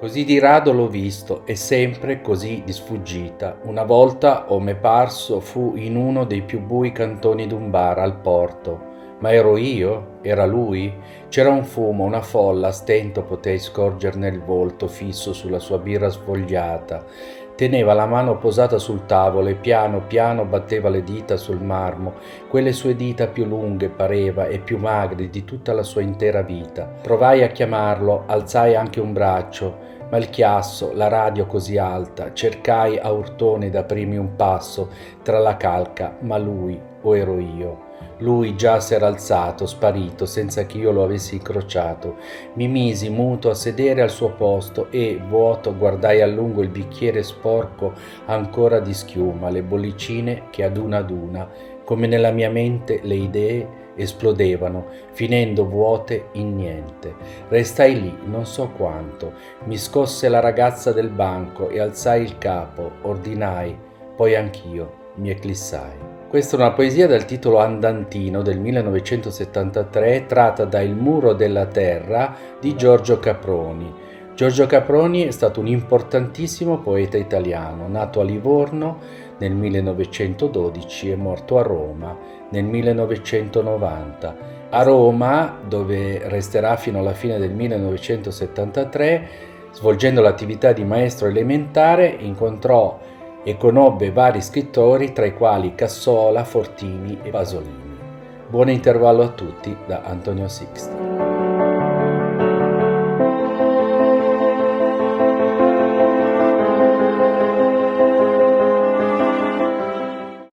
Così di rado l'ho visto e sempre così di sfuggita. Una volta o me parso fu in uno dei più bui cantoni d'un bar al porto. Ma ero io? Era lui? C'era un fumo, una folla, a stento potei scorgerne il volto fisso sulla sua birra svogliata. Teneva la mano posata sul tavolo e piano piano batteva le dita sul marmo, quelle sue dita più lunghe pareva e più magre di tutta la sua intera vita. Provai a chiamarlo, alzai anche un braccio, ma il chiasso, la radio così alta, cercai a urtoni d'aprirmi un passo tra la calca, ma lui o ero io. Lui già s'era alzato, sparito, senza che io lo avessi incrociato. Mi misi muto a sedere al suo posto e, vuoto, guardai a lungo il bicchiere sporco ancora di schiuma, le bollicine che ad una ad una, come nella mia mente le idee esplodevano, finendo vuote in niente. Restai lì non so quanto, mi scosse la ragazza del banco e alzai il capo, ordinai, poi anch'io mi eclissai. Questa è una poesia dal titolo Andantino del 1973 tratta da Il muro della terra di Giorgio Caproni. Giorgio Caproni è stato un importantissimo poeta italiano, nato a Livorno nel 1912 e morto a Roma nel 1990. A Roma, dove resterà fino alla fine del 1973, svolgendo l'attività di maestro elementare, incontrò e conobbe vari scrittori tra i quali Cassola, Fortini e Pasolini. Buon intervallo a tutti da Antonio Sixti.